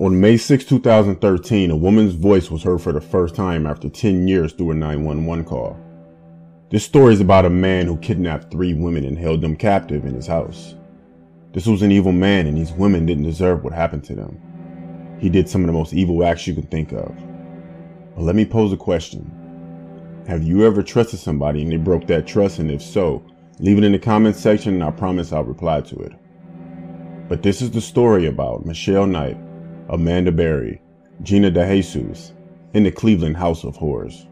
On May 6, 2013, a woman's voice was heard for the first time after 10 years through a 911 call. This story is about a man who kidnapped three women and held them captive in his house. This was an evil man, and these women didn't deserve what happened to them. He did some of the most evil acts you can think of. But let me pose a question. Have you ever trusted somebody and they broke that trust? And if so, leave it in the comments section and I promise I'll reply to it. But this is the story about Michelle Knight, Amanda Berry, Gina DeJesus, in the Cleveland House of Horrors.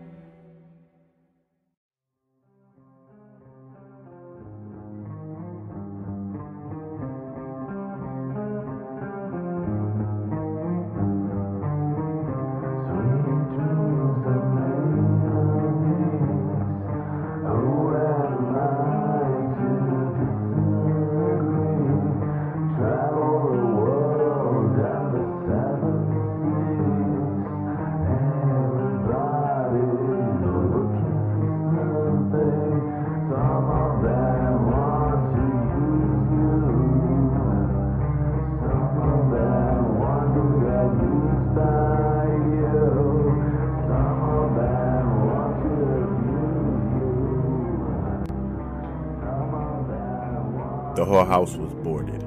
House was boarded.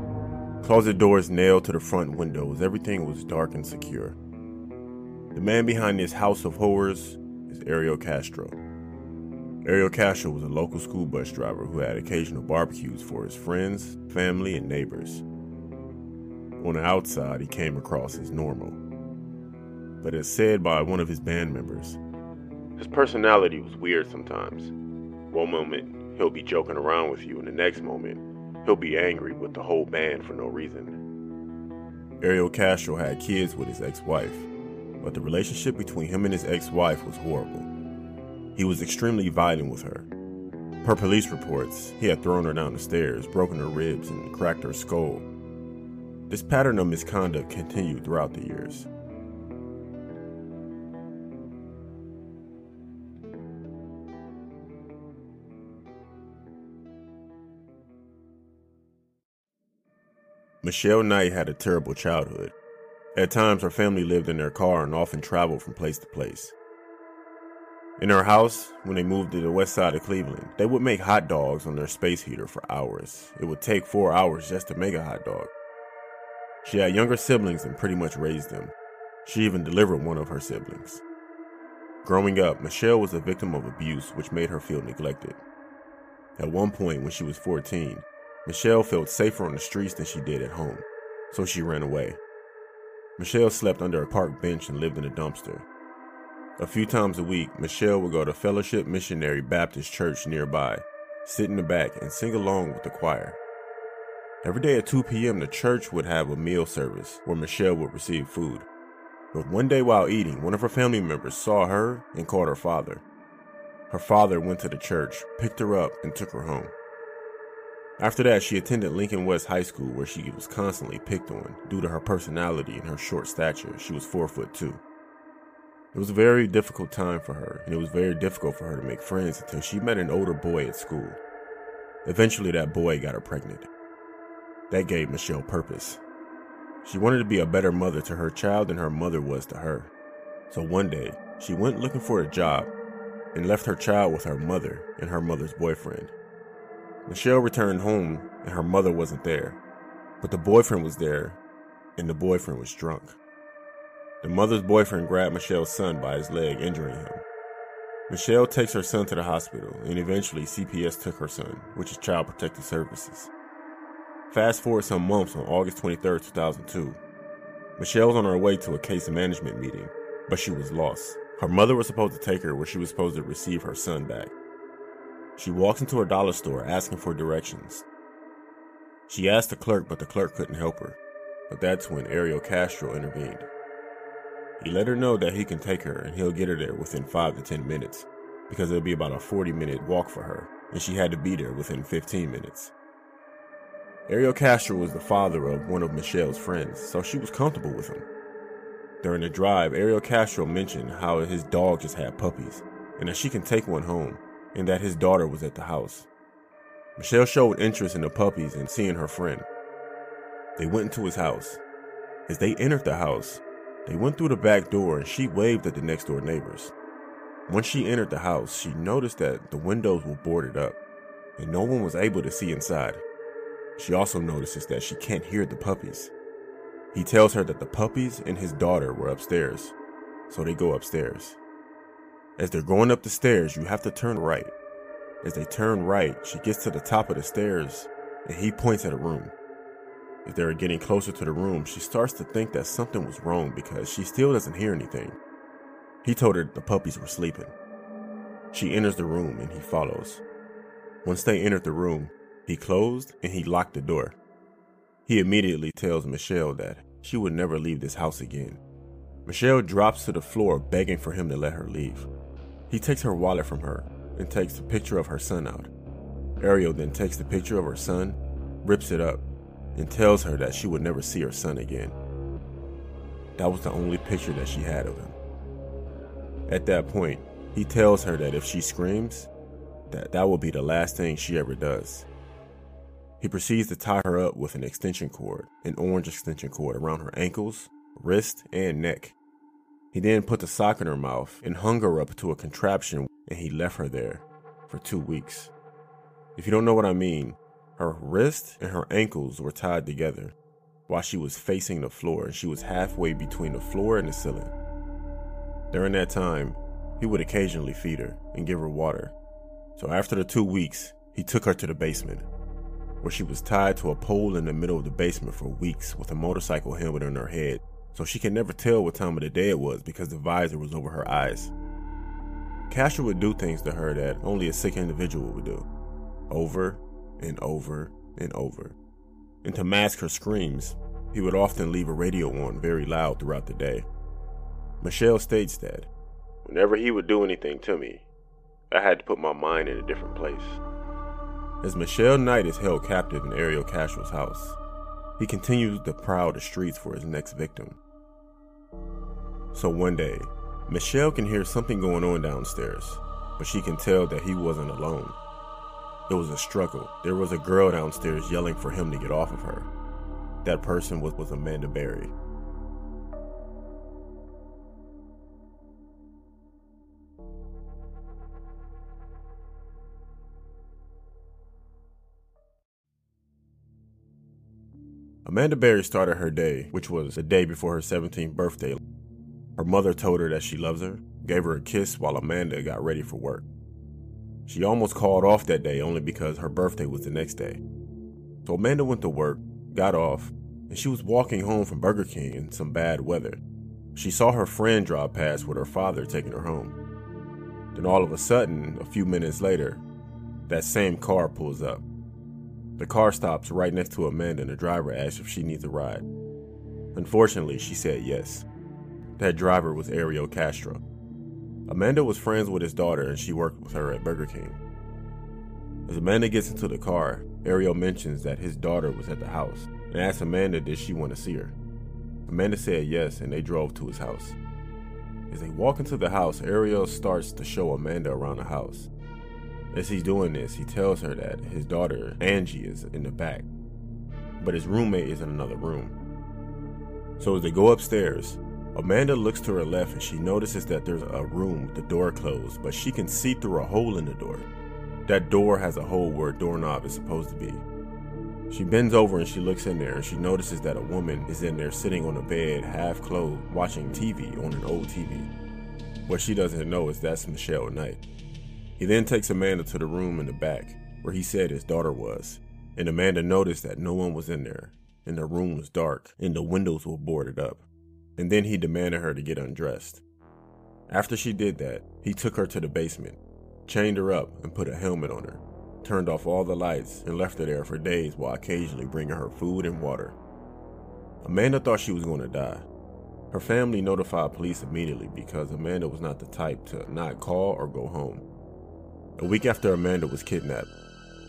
Closet doors nailed to the front windows. Everything was dark and secure. The man behind this house of horrors is Ariel Castro. Ariel Castro was a local school bus driver who had occasional barbecues for his friends, family, and neighbors. On the outside, he came across as normal. But as said by one of his band members, his personality was weird sometimes. One moment, he'll be joking around with you, and the next moment, he'll be angry with the whole band for no reason. Ariel Castro had kids with his ex wife, but the relationship between him and his ex wife was horrible. He was extremely violent with her. Per police reports, he had thrown her down the stairs, broken her ribs, and cracked her skull. This pattern of misconduct continued throughout the years. Michelle Knight had a terrible childhood. At times, her family lived in their car and often traveled from place to place. In her house, when they moved to the west side of Cleveland, they would make hot dogs on their space heater for hours. It would take four hours just to make a hot dog. She had younger siblings and pretty much raised them. She even delivered one of her siblings. Growing up, Michelle was a victim of abuse, which made her feel neglected. At one point, when she was 14, Michelle felt safer on the streets than she did at home, so she ran away. Michelle slept under a park bench and lived in a dumpster. A few times a week, Michelle would go to Fellowship Missionary Baptist Church nearby, sit in the back, and sing along with the choir. Every day at 2 p.m., the church would have a meal service where Michelle would receive food. But one day while eating, one of her family members saw her and called her father. Her father went to the church, picked her up, and took her home. After that, she attended Lincoln West High School where she was constantly picked on due to her personality and her short stature. She was four foot two. It was a very difficult time for her, and it was very difficult for her to make friends until she met an older boy at school. Eventually, that boy got her pregnant. That gave Michelle purpose. She wanted to be a better mother to her child than her mother was to her. So one day, she went looking for a job and left her child with her mother and her mother's boyfriend. Michelle returned home and her mother wasn't there, but the boyfriend was there and the boyfriend was drunk. The mother's boyfriend grabbed Michelle's son by his leg, injuring him. Michelle takes her son to the hospital, and eventually CPS took her son, which is Child Protective Services. Fast forward some months on August 23, 2002. Michelle was on her way to a case management meeting, but she was lost. Her mother was supposed to take her where she was supposed to receive her son back. She walks into a dollar store asking for directions. She asked the clerk, but the clerk couldn't help her. But that's when Ariel Castro intervened. He let her know that he can take her and he'll get her there within 5 to 10 minutes because it'll be about a 40 minute walk for her, and she had to be there within 15 minutes. Ariel Castro was the father of one of Michelle's friends, so she was comfortable with him. During the drive, Ariel Castro mentioned how his dog just had puppies and that she can take one home and that his daughter was at the house. Michelle showed interest in the puppies and seeing her friend. They went into his house. As they entered the house, they went through the back door and she waved at the next door neighbors. Once she entered the house, she noticed that the windows were boarded up and no one was able to see inside. She also notices that she can't hear the puppies. He tells her that the puppies and his daughter were upstairs, so they go upstairs. As they're going up the stairs, you have to turn right. As they turn right, she gets to the top of the stairs and he points at a room. As they're getting closer to the room, she starts to think that something was wrong because she still doesn't hear anything. He told her the puppies were sleeping. She enters the room and he follows. Once they entered the room, he closed and he locked the door. He immediately tells Michelle that she would never leave this house again. Michelle drops to the floor begging for him to let her leave. He takes her wallet from her and takes a picture of her son out. Ariel then takes the picture of her son, rips it up, and tells her that she would never see her son again. That was the only picture that she had of him. At that point, he tells her that if she screams, that that will be the last thing she ever does. He proceeds to tie her up with an extension cord, an orange extension cord around her ankles, wrist, and neck. He then put the sock in her mouth and hung her up to a contraption and he left her there for two weeks. If you don't know what I mean, her wrist and her ankles were tied together while she was facing the floor and she was halfway between the floor and the ceiling. During that time, he would occasionally feed her and give her water. So after the two weeks, he took her to the basement, where she was tied to a pole in the middle of the basement for weeks with a motorcycle helmet on her head, so she could never tell what time of the day it was because the visor was over her eyes. Castro would do things to her that only a sick individual would do, over and over and over. And to mask her screams, he would often leave a radio on very loud throughout the day. Michelle states that whenever he would do anything to me, I had to put my mind in a different place. As Michelle Knight is held captive in Ariel Castro's house, he continues to prowl the streets for his next victim. So one day, Michelle can hear something going on downstairs, but she can tell that he wasn't alone. It was a struggle. There was a girl downstairs yelling for him to get off of her. That person was, was Amanda Berry. Amanda Berry started her day, which was the day before her 17th birthday. Her mother told her that she loves her, gave her a kiss while Amanda got ready for work. She almost called off that day only because her birthday was the next day. So Amanda went to work, got off, and she was walking home from Burger King in some bad weather. She saw her friend drive past with her father taking her home. Then all of a sudden, a few minutes later, that same car pulls up. The car stops right next to Amanda and the driver asks if she needs a ride. Unfortunately, she said yes. That driver was Ariel Castro. Amanda was friends with his daughter and she worked with her at Burger King. As Amanda gets into the car, Ariel mentions that his daughter was at the house and asks Amanda did she want to see her. Amanda said yes and they drove to his house. As they walk into the house, Ariel starts to show Amanda around the house. As he's doing this, he tells her that his daughter, Angie, is in the back, but his roommate is in another room. So as they go upstairs, Amanda looks to her left and she notices that there's a room with the door closed, but she can see through a hole in the door. That door has a hole where a doorknob is supposed to be. She bends over and she looks in there and she notices that a woman is in there sitting on a bed, half clothed, watching TV on an old TV. What she doesn't know is that's Michelle Knight. He then takes Amanda to the room in the back where he said his daughter was, and Amanda noticed that no one was in there, and the room was dark, and the windows were boarded up and then he demanded her to get undressed. After she did that, he took her to the basement, chained her up, and put a helmet on her, turned off all the lights, and left her there for days while occasionally bringing her food and water. Amanda thought she was going to die. Her family notified police immediately because Amanda was not the type to not call or go home. A week after Amanda was kidnapped,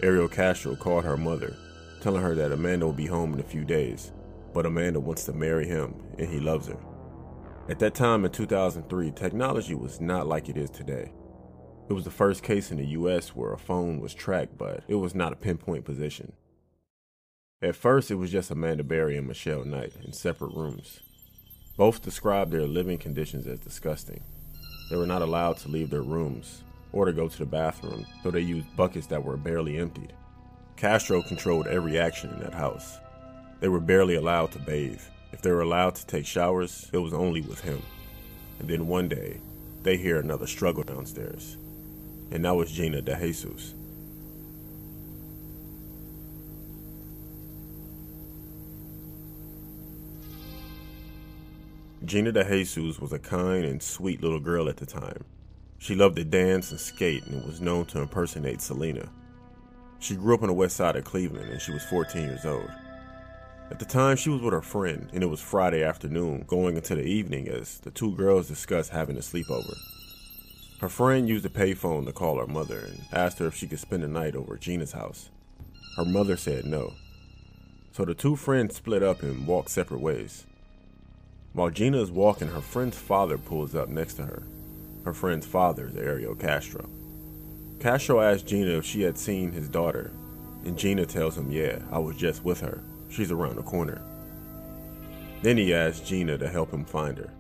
Ariel Castro called her mother, telling her that Amanda will be home in a few days but Amanda wants to marry him and he loves her. At that time in 2003, technology was not like it is today. It was the first case in the US where a phone was tracked, but it was not a pinpoint position. At first, it was just Amanda Berry and Michelle Knight in separate rooms. Both described their living conditions as disgusting. They were not allowed to leave their rooms or to go to the bathroom, so they used buckets that were barely emptied. Castro controlled every action in that house. They were barely allowed to bathe. If they were allowed to take showers, it was only with him. And then one day, they hear another struggle downstairs. And that was Gina De Jesus. Gina De Jesus was a kind and sweet little girl at the time. She loved to dance and skate and was known to impersonate Selena. She grew up on the west side of Cleveland and she was 14 years old. At the time, she was with her friend, and it was Friday afternoon, going into the evening as the two girls discussed having a sleepover. Her friend used the payphone to call her mother and asked her if she could spend the night over at Gina's house. Her mother said no. So the two friends split up and walked separate ways. While Gina is walking, her friend's father pulls up next to her. Her friend's father Ariel Castro. Castro asks Gina if she had seen his daughter, and Gina tells him, Yeah, I was just with her. She's around the corner. Then he asks Gina to help him find her.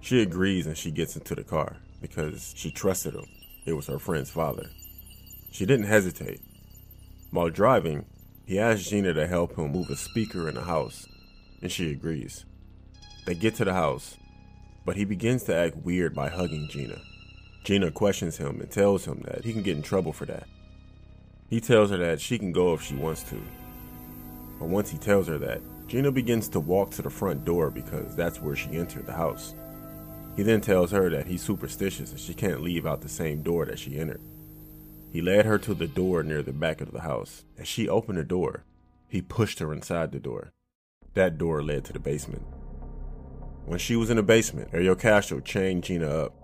She agrees and she gets into the car because she trusted him. It was her friend's father. She didn't hesitate. While driving, he asks Gina to help him move a speaker in the house, and she agrees. They get to the house, but he begins to act weird by hugging Gina. Gina questions him and tells him that he can get in trouble for that. He tells her that she can go if she wants to, but once he tells her that, Gina begins to walk to the front door because that's where she entered the house. He then tells her that he's superstitious and she can't leave out the same door that she entered. He led her to the door near the back of the house. As she opened the door, he pushed her inside the door. That door led to the basement. When she was in the basement, Ariel Castro chained Gina up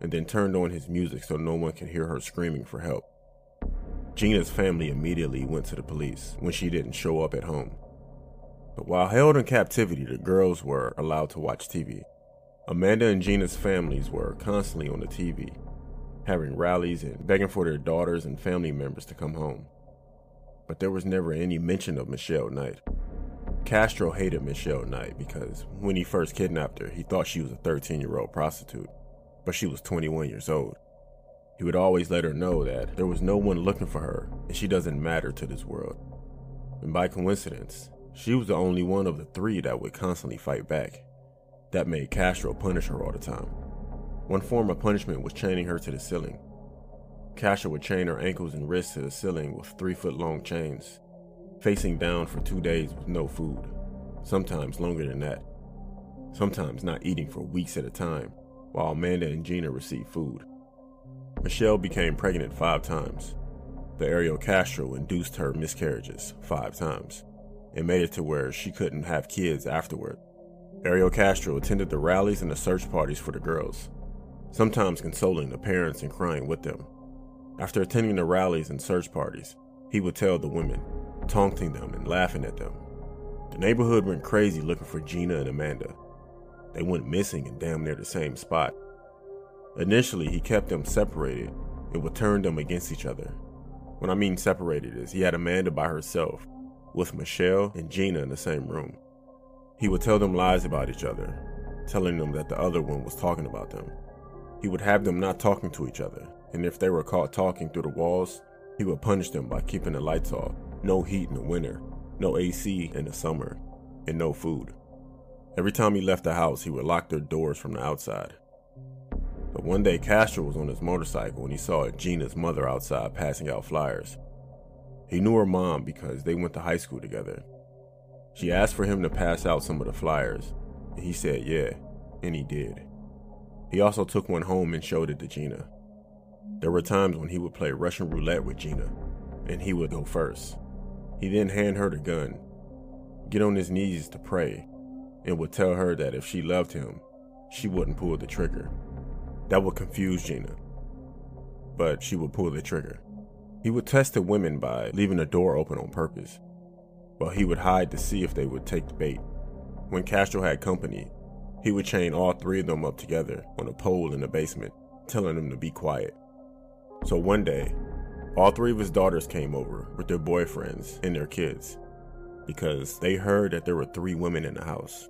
and then turned on his music so no one can hear her screaming for help. Gina's family immediately went to the police when she didn't show up at home. But while held in captivity, the girls were allowed to watch TV. Amanda and Gina's families were constantly on the TV, having rallies and begging for their daughters and family members to come home. But there was never any mention of Michelle Knight. Castro hated Michelle Knight because when he first kidnapped her, he thought she was a 13 year old prostitute, but she was 21 years old. He would always let her know that there was no one looking for her and she doesn't matter to this world. And by coincidence, she was the only one of the three that would constantly fight back. That made Castro punish her all the time. One form of punishment was chaining her to the ceiling. Castro would chain her ankles and wrists to the ceiling with three foot long chains, facing down for two days with no food, sometimes longer than that, sometimes not eating for weeks at a time, while Amanda and Gina received food. Michelle became pregnant five times. The Ariel Castro induced her miscarriages five times and made it to where she couldn't have kids afterward. Ariel Castro attended the rallies and the search parties for the girls, sometimes consoling the parents and crying with them. After attending the rallies and search parties, he would tell the women, taunting them and laughing at them. The neighborhood went crazy looking for Gina and Amanda. They went missing in damn near the same spot, Initially, he kept them separated and would turn them against each other. When I mean separated is he had Amanda by herself, with Michelle and Gina in the same room. He would tell them lies about each other, telling them that the other one was talking about them. He would have them not talking to each other, and if they were caught talking through the walls, he would punish them by keeping the lights off, no heat in the winter, no AC in the summer, and no food. Every time he left the house, he would lock their doors from the outside. But one day, Castro was on his motorcycle when he saw Gina's mother outside passing out flyers. He knew her mom because they went to high school together. She asked for him to pass out some of the flyers, and he said yeah, and he did. He also took one home and showed it to Gina. There were times when he would play Russian roulette with Gina, and he would go first. He then hand her the gun, get on his knees to pray, and would tell her that if she loved him, she wouldn't pull the trigger. That would confuse Gina, but she would pull the trigger. He would test the women by leaving the door open on purpose, while he would hide to see if they would take the bait. When Castro had company, he would chain all three of them up together on a pole in the basement, telling them to be quiet. So one day, all three of his daughters came over with their boyfriends and their kids. because they heard that there were three women in the house.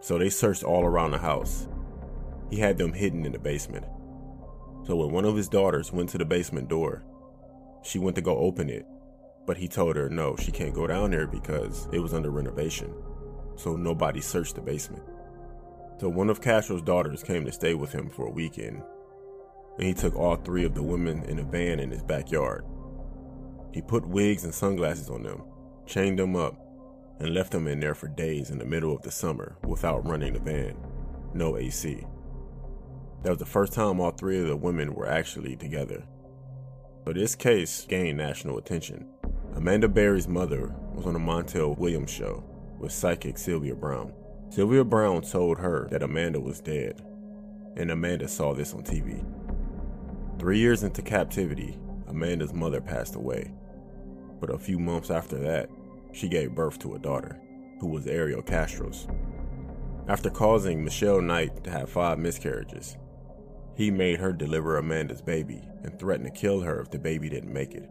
So they searched all around the house. He had them hidden in the basement. So when one of his daughters went to the basement door, she went to go open it, but he told her no, she can't go down there because it was under renovation. So nobody searched the basement. So one of Castro's daughters came to stay with him for a weekend, he took all three of the women in a van in his backyard. He put wigs and sunglasses on them, chained them up, and left them in there for days in the middle of the summer without running the van. No AC. That was the first time all three of the women were actually together. So this case gained national attention. Amanda Berry's mother was on the Montel Williams show with psychic Sylvia Browne. Sylvia Browne told her that Amanda was dead, and Amanda saw this on TV. Three years into captivity, Amanda's mother passed away. But a few months after that, she gave birth to a daughter, who was Ariel Castro's. After causing Michelle Knight to have five miscarriages, he made her deliver Amanda's baby and threatened to kill her if the baby didn't make it.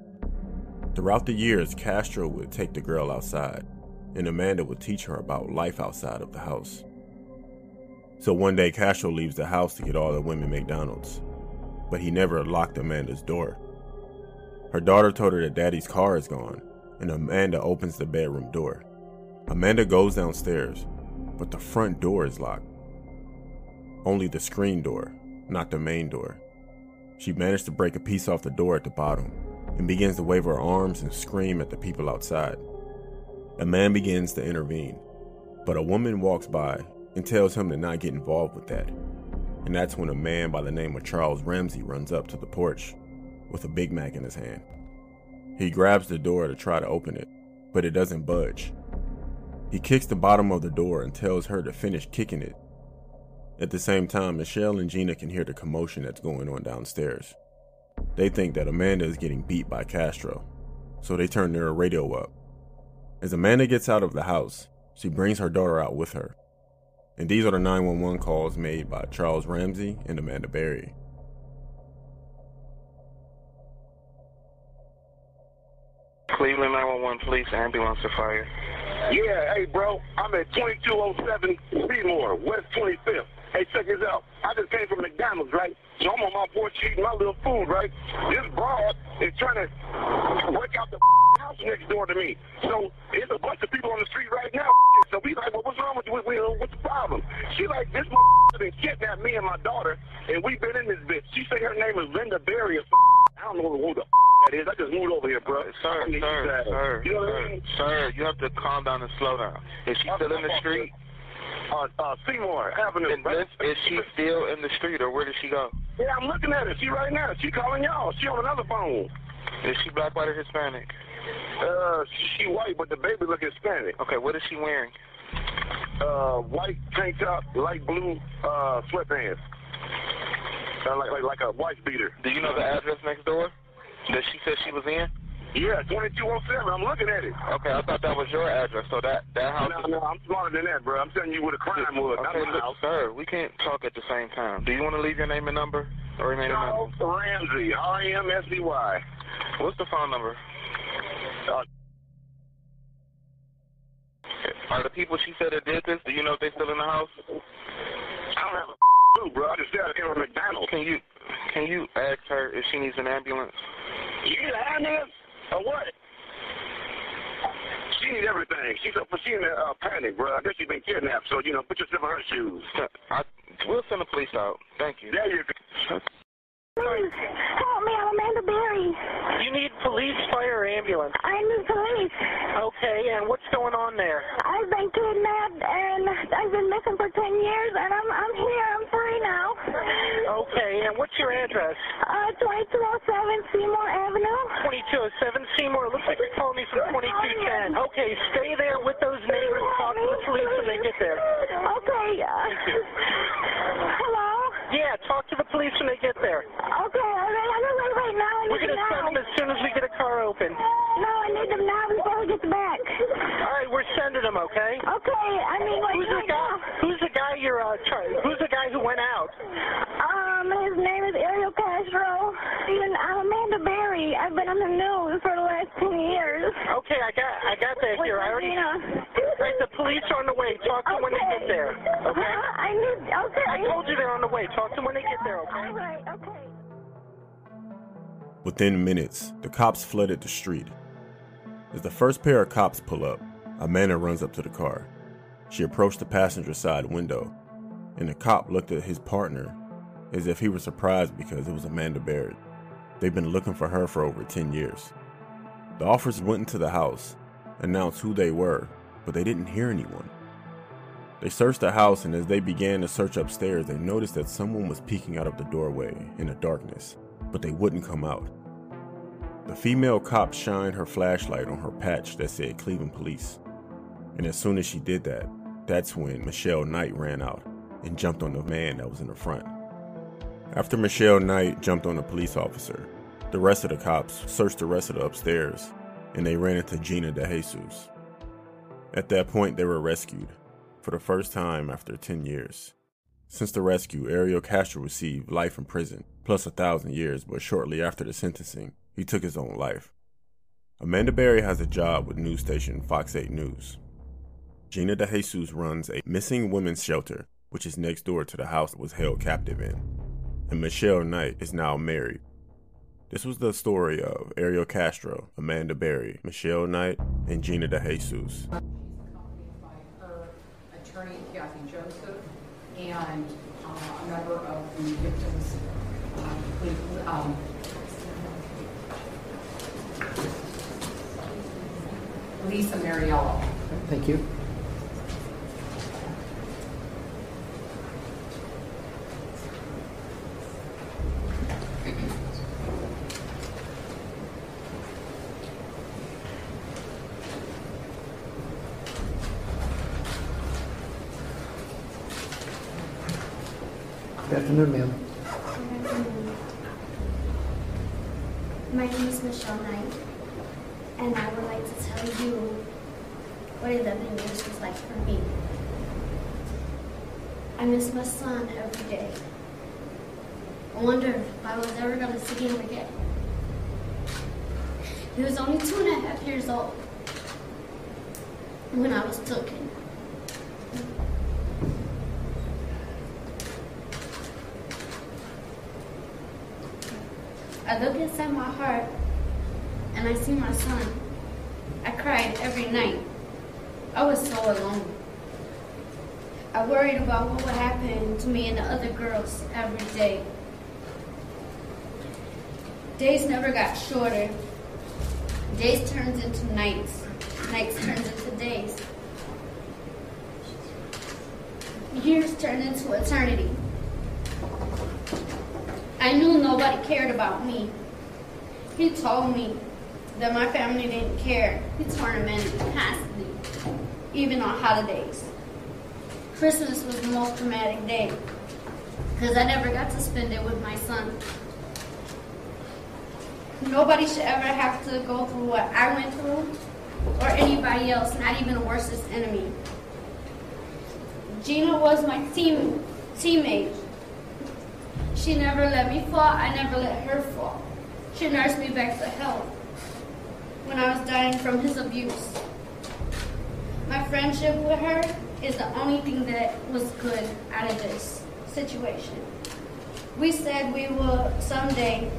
Throughout the years, Castro would take the girl outside, and Amanda would teach her about life outside of the house. So one day, Castro leaves the house to get all the women McDonald's, but he never locked Amanda's door. Her daughter told her that daddy's car is gone, and Amanda opens the bedroom door. Amanda goes downstairs, but the front door is locked. Only the screen door, not the main door. She managed to break a piece off the door at the bottom and begins to wave her arms and scream at the people outside. A man begins to intervene, but a woman walks by and tells him to not get involved with that. And that's when a man by the name of Charles Ramsey runs up to the porch with a Big Mac in his hand. He grabs the door to try to open it, but it doesn't budge. He kicks the bottom of the door and tells her to finish kicking it. At the same time, Michelle and Gina can hear the commotion that's going on downstairs. They think that Amanda is getting beat by Castro, so they turn their radio up. As Amanda gets out of the house, she brings her daughter out with her. And these are the 911 calls made by Charles Ramsey and Amanda Berry. Cleveland 911 police, ambulance or fire. Yeah, hey, bro. I'm at 2207 Seymour, West 25th. Hey, check this out. I just came from McDonald's, right? So I'm on my porch eating my little food, right? This broad is trying to work out the house next door to me. So it's a bunch of people on the street right now. So we like, well, what's wrong with you? What's the problem? She like, this motherfucker kidnapped me and my daughter, and we've been in this bitch. She say her name is Linda Berry or I don't know who the that is. I just moved over here, bro. Sir, sir, sir, you know sir, I mean? sir, you have to calm down and slow down. Is she still in the street? Uh, uh, Seymour Avenue. And this, is she still in the street, or where did she go? Yeah, I'm looking at her. She right now. She calling y'all. She on another phone. Is she black, white, or Hispanic? Uh, she white, but the baby look Hispanic. Okay, what is she wearing? Uh, white tank top, light blue uh, sweatpants. Uh, like, like like a wife beater. Do you know the address next door that she said she was in? Yeah, 2207. I'm looking at it. Okay, I thought that was your address. So that that house. No, no, I'm smarter than that, bro. I'm telling you where the crime was. Okay, look, house. sir, we can't talk at the same time. Do you want to leave your name and number or remain Charles number? Ramsey, R A M S E Y. What's the phone number? Uh, Are the people she said that did this? Do you know if they're still in the house? I don't have a clue, bro. I just said I came from McDonald's. Can you can you ask her if she needs an ambulance? You need an ambulance? Or what? She needs everything. She's a, she in a uh, panic, bro. I guess she's been kidnapped, so, you know, put yourself in her shoes. I, we'll send the police out. Thank you. There you go. Please, help me. I'm Amanda Berry. You need police, fire, or ambulance? I need police. Okay, and what's going on there? I've been kidnapped, and I've been missing for 10 years, and I'm, I'm here. I'm free now. Okay, and what's your address? Uh, 2207 Seymour Avenue. 2207 Seymour. Looks like you're calling me from 2210. Okay, stay there with those neighbors. Talk to the police when they get there. Okay. Uh, hello? Yeah, talk to the police when they get there. Okay, all right. I'm going to wait right now. I We're going to send them as soon as we get a car open. No, I need them now before we get back. All right, we're sending them, okay? Okay, I mean, like, who's the guy? now. Who's the uh? Try, who's the guy who went out? Um, his name is Ariel Castro. Even I'm Amanda Berry. I've been on the news for the last 10 years. Okay, I got I got that here. I already. Regina. Right, the police are on the way. Talk to them when they get there. Okay. Huh? I need, okay. I told you they're on the way. Talk to them when they get there. Okay. All right, okay. Within minutes, the cops flooded the street. As the first pair of cops pull up, Amanda runs up to the car. She approached the passenger side window, and the cop looked at his partner as if he was surprised because it was Amanda Berry. They've been looking for her for over 10 years. The officers went into the house, announced who they were, but they didn't hear anyone. They searched the house, and as they began to search upstairs, they noticed that someone was peeking out of the doorway in the darkness, but they wouldn't come out. The female cop shined her flashlight on her patch that said Cleveland Police. And as soon as she did that, that's when Michelle Knight ran out and jumped on the man that was in the front. After Michelle Knight jumped on a police officer, the rest of the cops searched the rest of the upstairs and they ran into Gina DeJesus. At that point, they were rescued for the first time after 10 years. Since the rescue, Ariel Castro received life in prison, plus a thousand years, but shortly after the sentencing, he took his own life. Amanda Berry has a job with news station Fox 8 News. Gina DeJesus runs a missing women's shelter, which is next door to the house it was held captive in. And Michelle Knight is now married. This was the story of Ariel Castro, Amanda Berry, Michelle Knight, and Gina DeJesus. She's accompanied by her attorney Kathy Joseph and uh, a member of the victims, um, um, Lisa Mariello. Thank you. Afternoon, ma'am. My name is Michelle Knight, and I would like to tell you what 11 years was like for me. I miss my son every day. I wonder if I was ever going to see him again. He was only two and a half years old when I was taken. I look inside my heart and I see my son. I cried every night. I was so alone. I worried about what would happen to me and the other girls every day. Days never got shorter. Days turned into nights. Nights turned into days. Years turned into eternity. I knew nobody cared about me. He told me that my family didn't care. He tormented me even on holidays. Christmas was the most traumatic day because I never got to spend it with my son. Nobody should ever have to go through what I went through or anybody else, not even the worstest enemy. Gina was my team teammate. She never let me fall. I never let her fall. She nursed me back to health when I was dying from his abuse. My friendship with her is the only thing that was good out of this situation. We said we will someday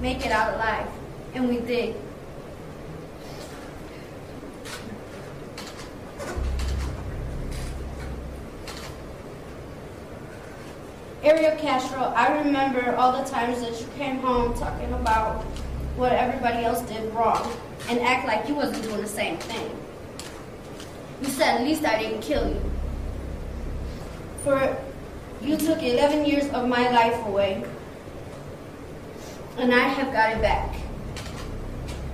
make it out alive, and we did. Ariel Castro, I remember all the times that you came home talking about what everybody else did wrong and act like you wasn't doing the same thing. You said, at least I didn't kill you. For you took 11 years of my life away, and I have got it back.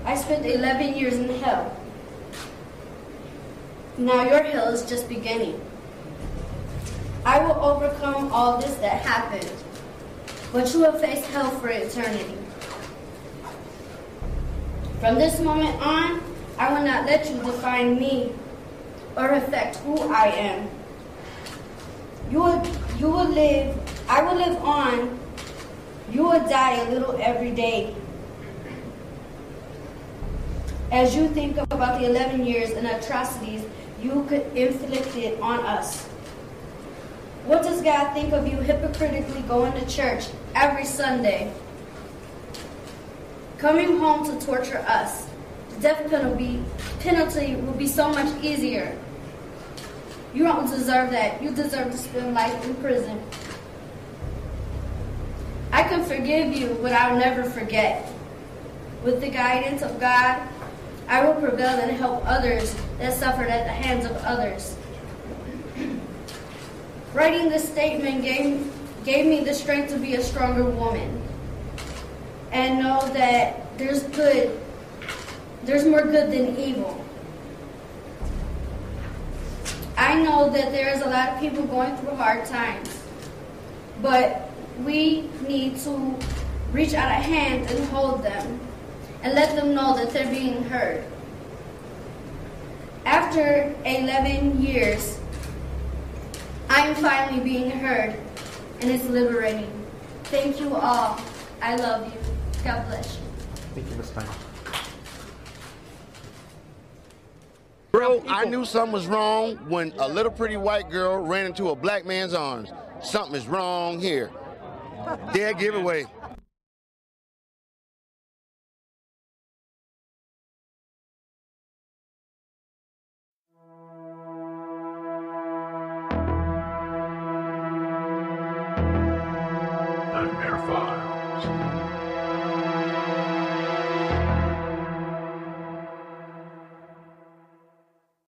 I spent 11 years in hell. Now your hell is just beginning. I will overcome all this that happened, but you will face hell for eternity. From this moment on, I will not let you define me or affect who I am. You will, you will live, I will live on. You will die a little every day. as you think about the 11 years and atrocities you could inflicted on us. What does God think of you hypocritically going to church every Sunday? Coming home to torture us. The death penalty, penalty will be so much easier. You don't deserve that. You deserve to spend life in prison. I can forgive you, but I'll never forget. With the guidance of God, I will prevail and help others that suffered at the hands of others. Writing this statement gave, gave me the strength to be a stronger woman and know that there's good, there's more good than evil. I know that there's a lot of people going through hard times, but we need to reach out a hand and hold them and let them know that they're being heard. After 11 years, I am finally being heard, and it's liberating. Thank you all. I love you. God bless you. Thank you, Miss Stein. Bro, I knew something was wrong when a little pretty white girl ran into a black man's arms. Something is wrong here. Dead giveaway.